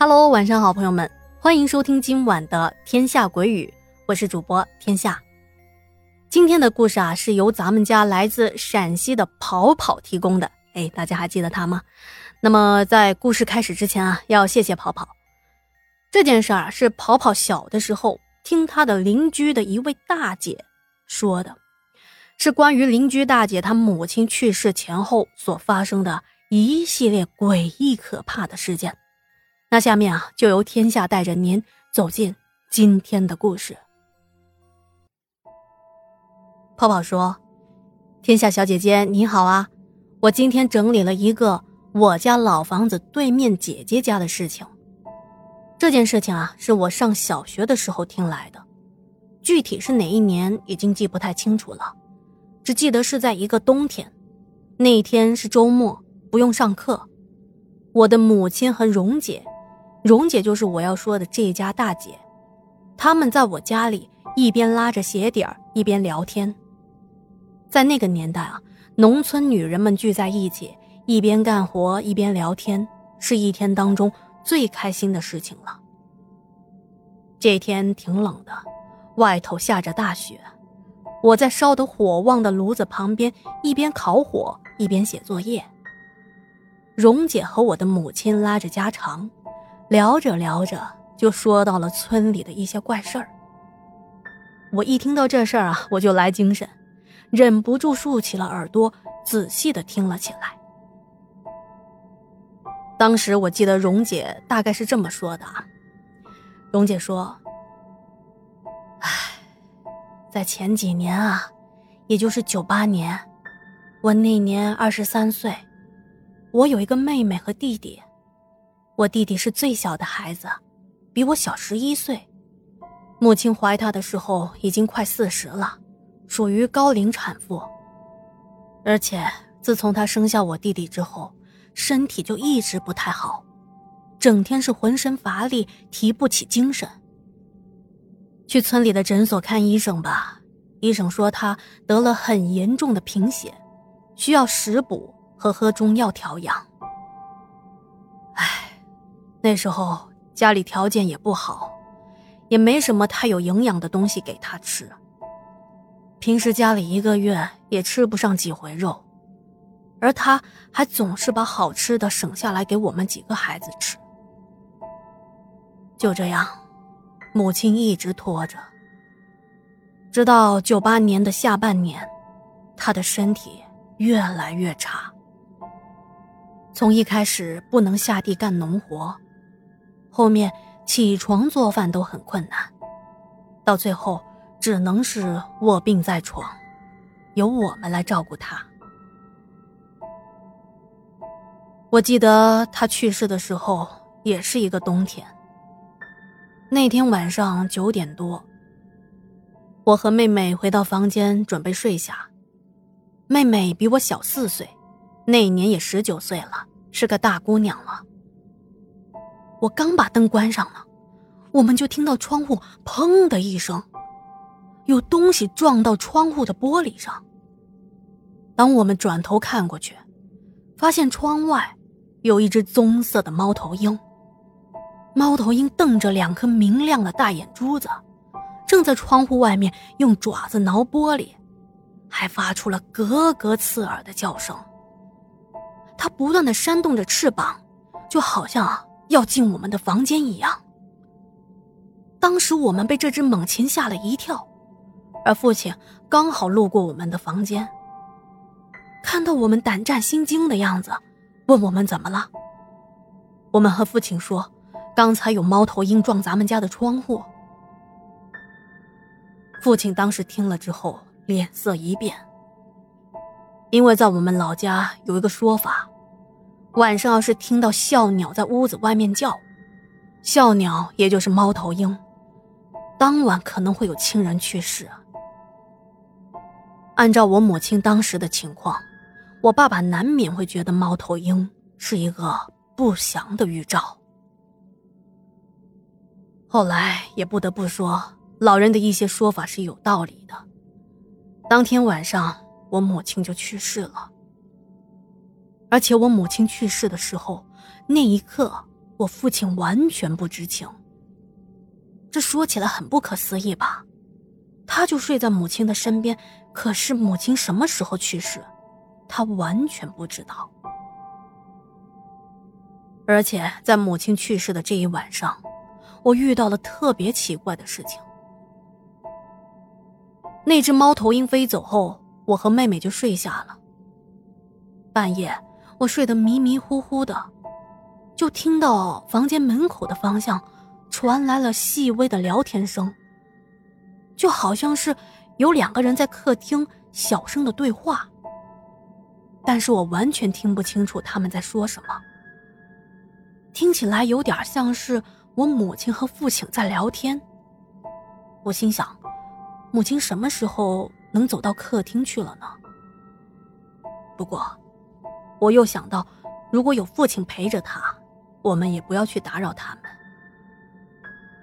Hello，晚上好，朋友们，欢迎收听今晚的《天下鬼语》，我是主播天下。今天的故事啊，是由咱们家来自陕西的跑跑提供的。哎，大家还记得他吗？那么在故事开始之前啊，要谢谢跑跑。这件事儿是跑跑小的时候听他的邻居的一位大姐说的，是关于邻居大姐她母亲去世前后所发生的一系列诡异可怕的事件。那下面啊，就由天下带着您走进今天的故事。泡泡说：“天下小姐姐你好啊，我今天整理了一个我家老房子对面姐姐家的事情。这件事情啊，是我上小学的时候听来的，具体是哪一年已经记不太清楚了，只记得是在一个冬天，那一天是周末，不用上课，我的母亲和蓉姐。”蓉姐就是我要说的这家大姐，他们在我家里一边拉着鞋底儿一边聊天。在那个年代啊，农村女人们聚在一起，一边干活一边聊天，是一天当中最开心的事情了。这天挺冷的，外头下着大雪，我在烧得火旺的炉子旁边一边烤火一边写作业。蓉姐和我的母亲拉着家常。聊着聊着，就说到了村里的一些怪事儿。我一听到这事儿啊，我就来精神，忍不住竖起了耳朵，仔细的听了起来。当时我记得蓉姐大概是这么说的：“蓉姐说，唉，在前几年啊，也就是九八年，我那年二十三岁，我有一个妹妹和弟弟。”我弟弟是最小的孩子，比我小十一岁。母亲怀他的时候已经快四十了，属于高龄产妇。而且自从他生下我弟弟之后，身体就一直不太好，整天是浑身乏力，提不起精神。去村里的诊所看医生吧，医生说他得了很严重的贫血，需要食补和喝中药调养。那时候家里条件也不好，也没什么太有营养的东西给他吃。平时家里一个月也吃不上几回肉，而他还总是把好吃的省下来给我们几个孩子吃。就这样，母亲一直拖着，直到九八年的下半年，他的身体越来越差。从一开始不能下地干农活。后面起床做饭都很困难，到最后只能是卧病在床，由我们来照顾他。我记得他去世的时候也是一个冬天。那天晚上九点多，我和妹妹回到房间准备睡下。妹妹比我小四岁，那年也十九岁了，是个大姑娘了。我刚把灯关上呢，我们就听到窗户“砰”的一声，有东西撞到窗户的玻璃上。当我们转头看过去，发现窗外有一只棕色的猫头鹰。猫头鹰瞪着两颗明亮的大眼珠子，正在窗户外面用爪子挠玻璃，还发出了咯咯刺耳的叫声。它不断的扇动着翅膀，就好像……要进我们的房间一样。当时我们被这只猛禽吓了一跳，而父亲刚好路过我们的房间，看到我们胆战心惊的样子，问我们怎么了。我们和父亲说，刚才有猫头鹰撞咱们家的窗户。父亲当时听了之后脸色一变，因为在我们老家有一个说法。晚上要是听到笑鸟在屋子外面叫，笑鸟也就是猫头鹰，当晚可能会有亲人去世。按照我母亲当时的情况，我爸爸难免会觉得猫头鹰是一个不祥的预兆。后来也不得不说，老人的一些说法是有道理的。当天晚上，我母亲就去世了。而且我母亲去世的时候，那一刻，我父亲完全不知情。这说起来很不可思议吧？他就睡在母亲的身边，可是母亲什么时候去世，他完全不知道。而且在母亲去世的这一晚上，我遇到了特别奇怪的事情。那只猫头鹰飞走后，我和妹妹就睡下了。半夜，我睡得迷迷糊糊的，就听到房间门口的方向传来了细微的聊天声，就好像是有两个人在客厅小声的对话，但是我完全听不清楚他们在说什么。听起来有点像是我母亲和父亲在聊天。我心想，母亲什么时候能走到客厅去了呢？不过。我又想到，如果有父亲陪着他，我们也不要去打扰他们。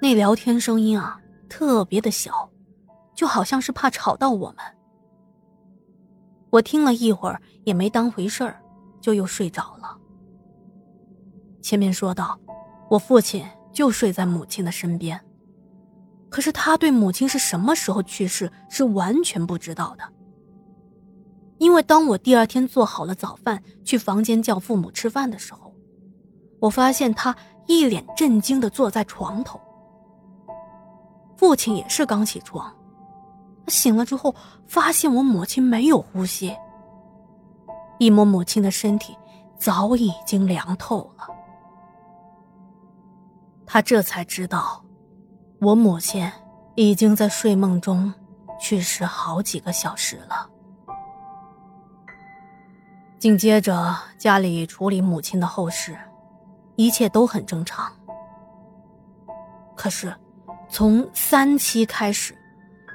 那聊天声音啊，特别的小，就好像是怕吵到我们。我听了一会儿也没当回事儿，就又睡着了。前面说到，我父亲就睡在母亲的身边，可是他对母亲是什么时候去世是完全不知道的。因为当我第二天做好了早饭，去房间叫父母吃饭的时候，我发现他一脸震惊的坐在床头。父亲也是刚起床，醒了之后发现我母亲没有呼吸，一摸母亲的身体早已经凉透了。他这才知道，我母亲已经在睡梦中去世好几个小时了。紧接着，家里处理母亲的后事，一切都很正常。可是，从三期开始，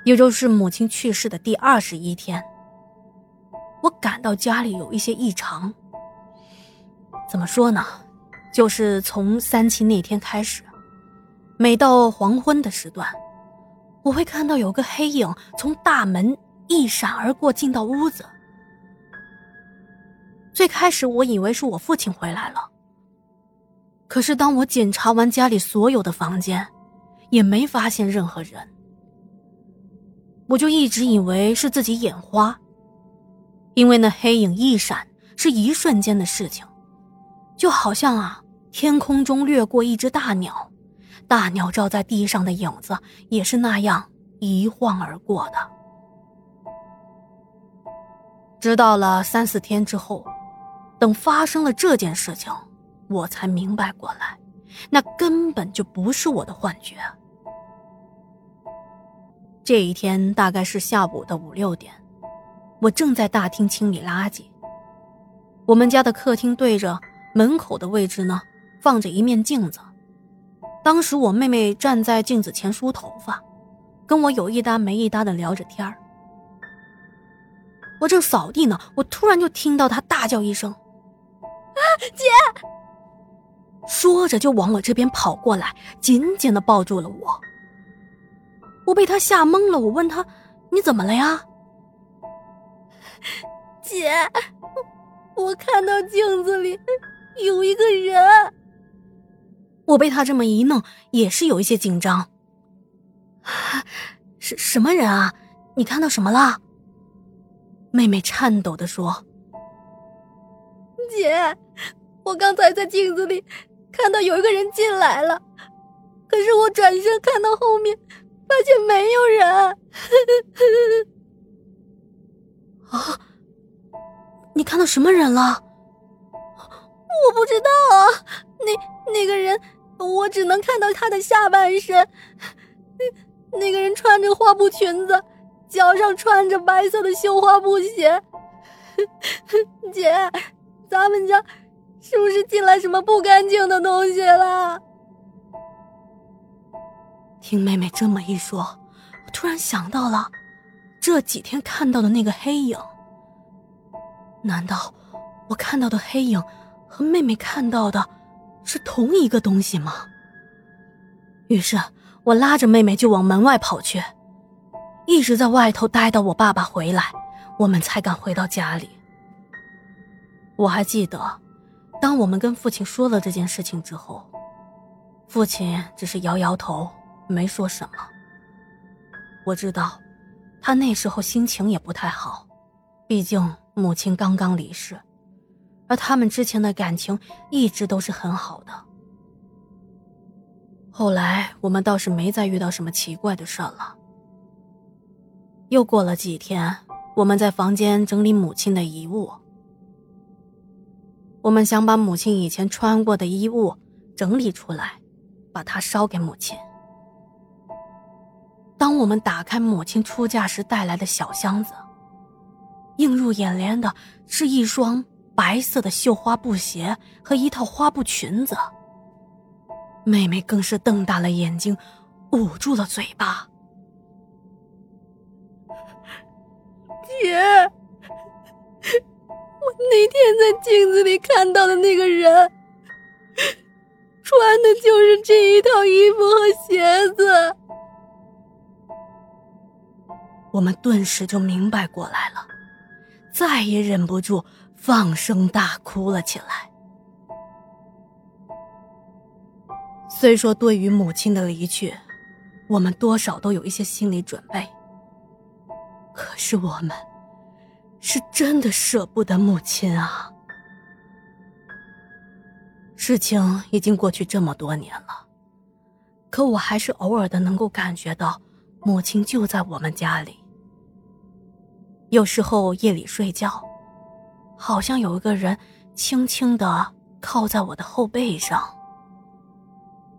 也就是母亲去世的第二十一天，我感到家里有一些异常。怎么说呢？就是从三期那天开始，每到黄昏的时段，我会看到有个黑影从大门一闪而过，进到屋子。最开始我以为是我父亲回来了，可是当我检查完家里所有的房间，也没发现任何人。我就一直以为是自己眼花，因为那黑影一闪是一瞬间的事情，就好像啊，天空中掠过一只大鸟，大鸟照在地上的影子也是那样一晃而过的。直到了三四天之后。等发生了这件事情，我才明白过来，那根本就不是我的幻觉。这一天大概是下午的五六点，我正在大厅清理垃圾。我们家的客厅对着门口的位置呢，放着一面镜子。当时我妹妹站在镜子前梳头发，跟我有一搭没一搭的聊着天儿。我正扫地呢，我突然就听到她大叫一声。姐，说着就往我这边跑过来，紧紧的抱住了我。我被他吓懵了，我问他：“你怎么了呀？”姐，我看到镜子里有一个人。我被他这么一弄，也是有一些紧张。什什么人啊？你看到什么了？妹妹颤抖的说。姐，我刚才在镜子里看到有一个人进来了，可是我转身看到后面，发现没有人。啊，你看到什么人了？我不知道啊，那那个人，我只能看到他的下半身。那那个人穿着花布裙子，脚上穿着白色的绣花布鞋。姐。咱们家是不是进来什么不干净的东西了？听妹妹这么一说，我突然想到了这几天看到的那个黑影。难道我看到的黑影和妹妹看到的是同一个东西吗？于是我拉着妹妹就往门外跑去，一直在外头待到我爸爸回来，我们才敢回到家里。我还记得，当我们跟父亲说了这件事情之后，父亲只是摇摇头，没说什么。我知道，他那时候心情也不太好，毕竟母亲刚刚离世，而他们之前的感情一直都是很好的。后来我们倒是没再遇到什么奇怪的事了。又过了几天，我们在房间整理母亲的遗物。我们想把母亲以前穿过的衣物整理出来，把它烧给母亲。当我们打开母亲出嫁时带来的小箱子，映入眼帘的是一双白色的绣花布鞋和一套花布裙子。妹妹更是瞪大了眼睛，捂住了嘴巴。姐，我那天在镜子里看到的那个人，穿的就是这一套衣服和鞋子。我们顿时就明白过来了，再也忍不住放声大哭了起来。虽说对于母亲的离去，我们多少都有一些心理准备，可是我们是真的舍不得母亲啊！事情已经过去这么多年了，可我还是偶尔的能够感觉到母亲就在我们家里。有时候夜里睡觉，好像有一个人轻轻的靠在我的后背上。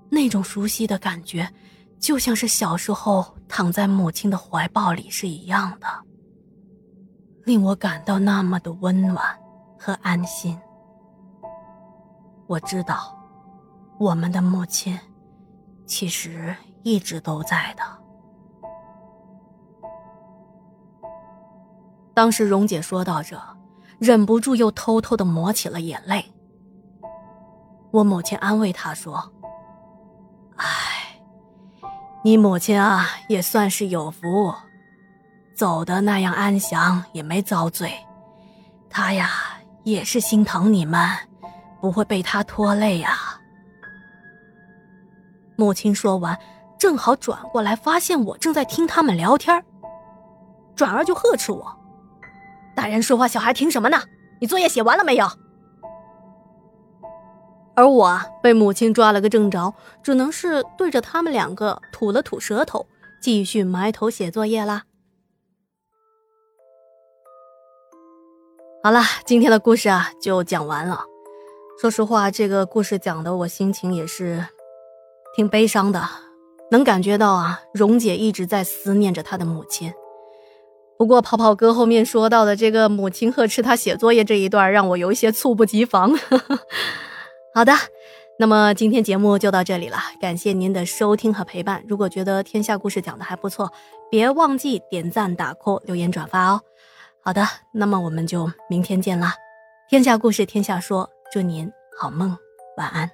那种熟悉的感觉，就像是小时候躺在母亲的怀抱里是一样的，令我感到那么的温暖和安心。我知道，我们的母亲其实一直都在的。当时蓉姐说到这，忍不住又偷偷的抹起了眼泪。我母亲安慰她说。唉，你母亲啊，也算是有福，走的那样安详，也没遭罪。他呀，也是心疼你们，不会被他拖累呀。母亲说完，正好转过来，发现我正在听他们聊天，转而就呵斥我：“大人说话，小孩听什么呢？你作业写完了没有？”而我被母亲抓了个正着，只能是对着他们两个吐了吐舌头，继续埋头写作业啦。好了，今天的故事啊就讲完了。说实话，这个故事讲的我心情也是挺悲伤的，能感觉到啊，蓉姐一直在思念着她的母亲。不过泡泡哥后面说到的这个母亲呵斥他写作业这一段，让我有一些猝不及防。好的，那么今天节目就到这里了，感谢您的收听和陪伴。如果觉得天下故事讲的还不错，别忘记点赞、打 call、留言、转发哦。好的，那么我们就明天见啦！天下故事，天下说，祝您好梦，晚安。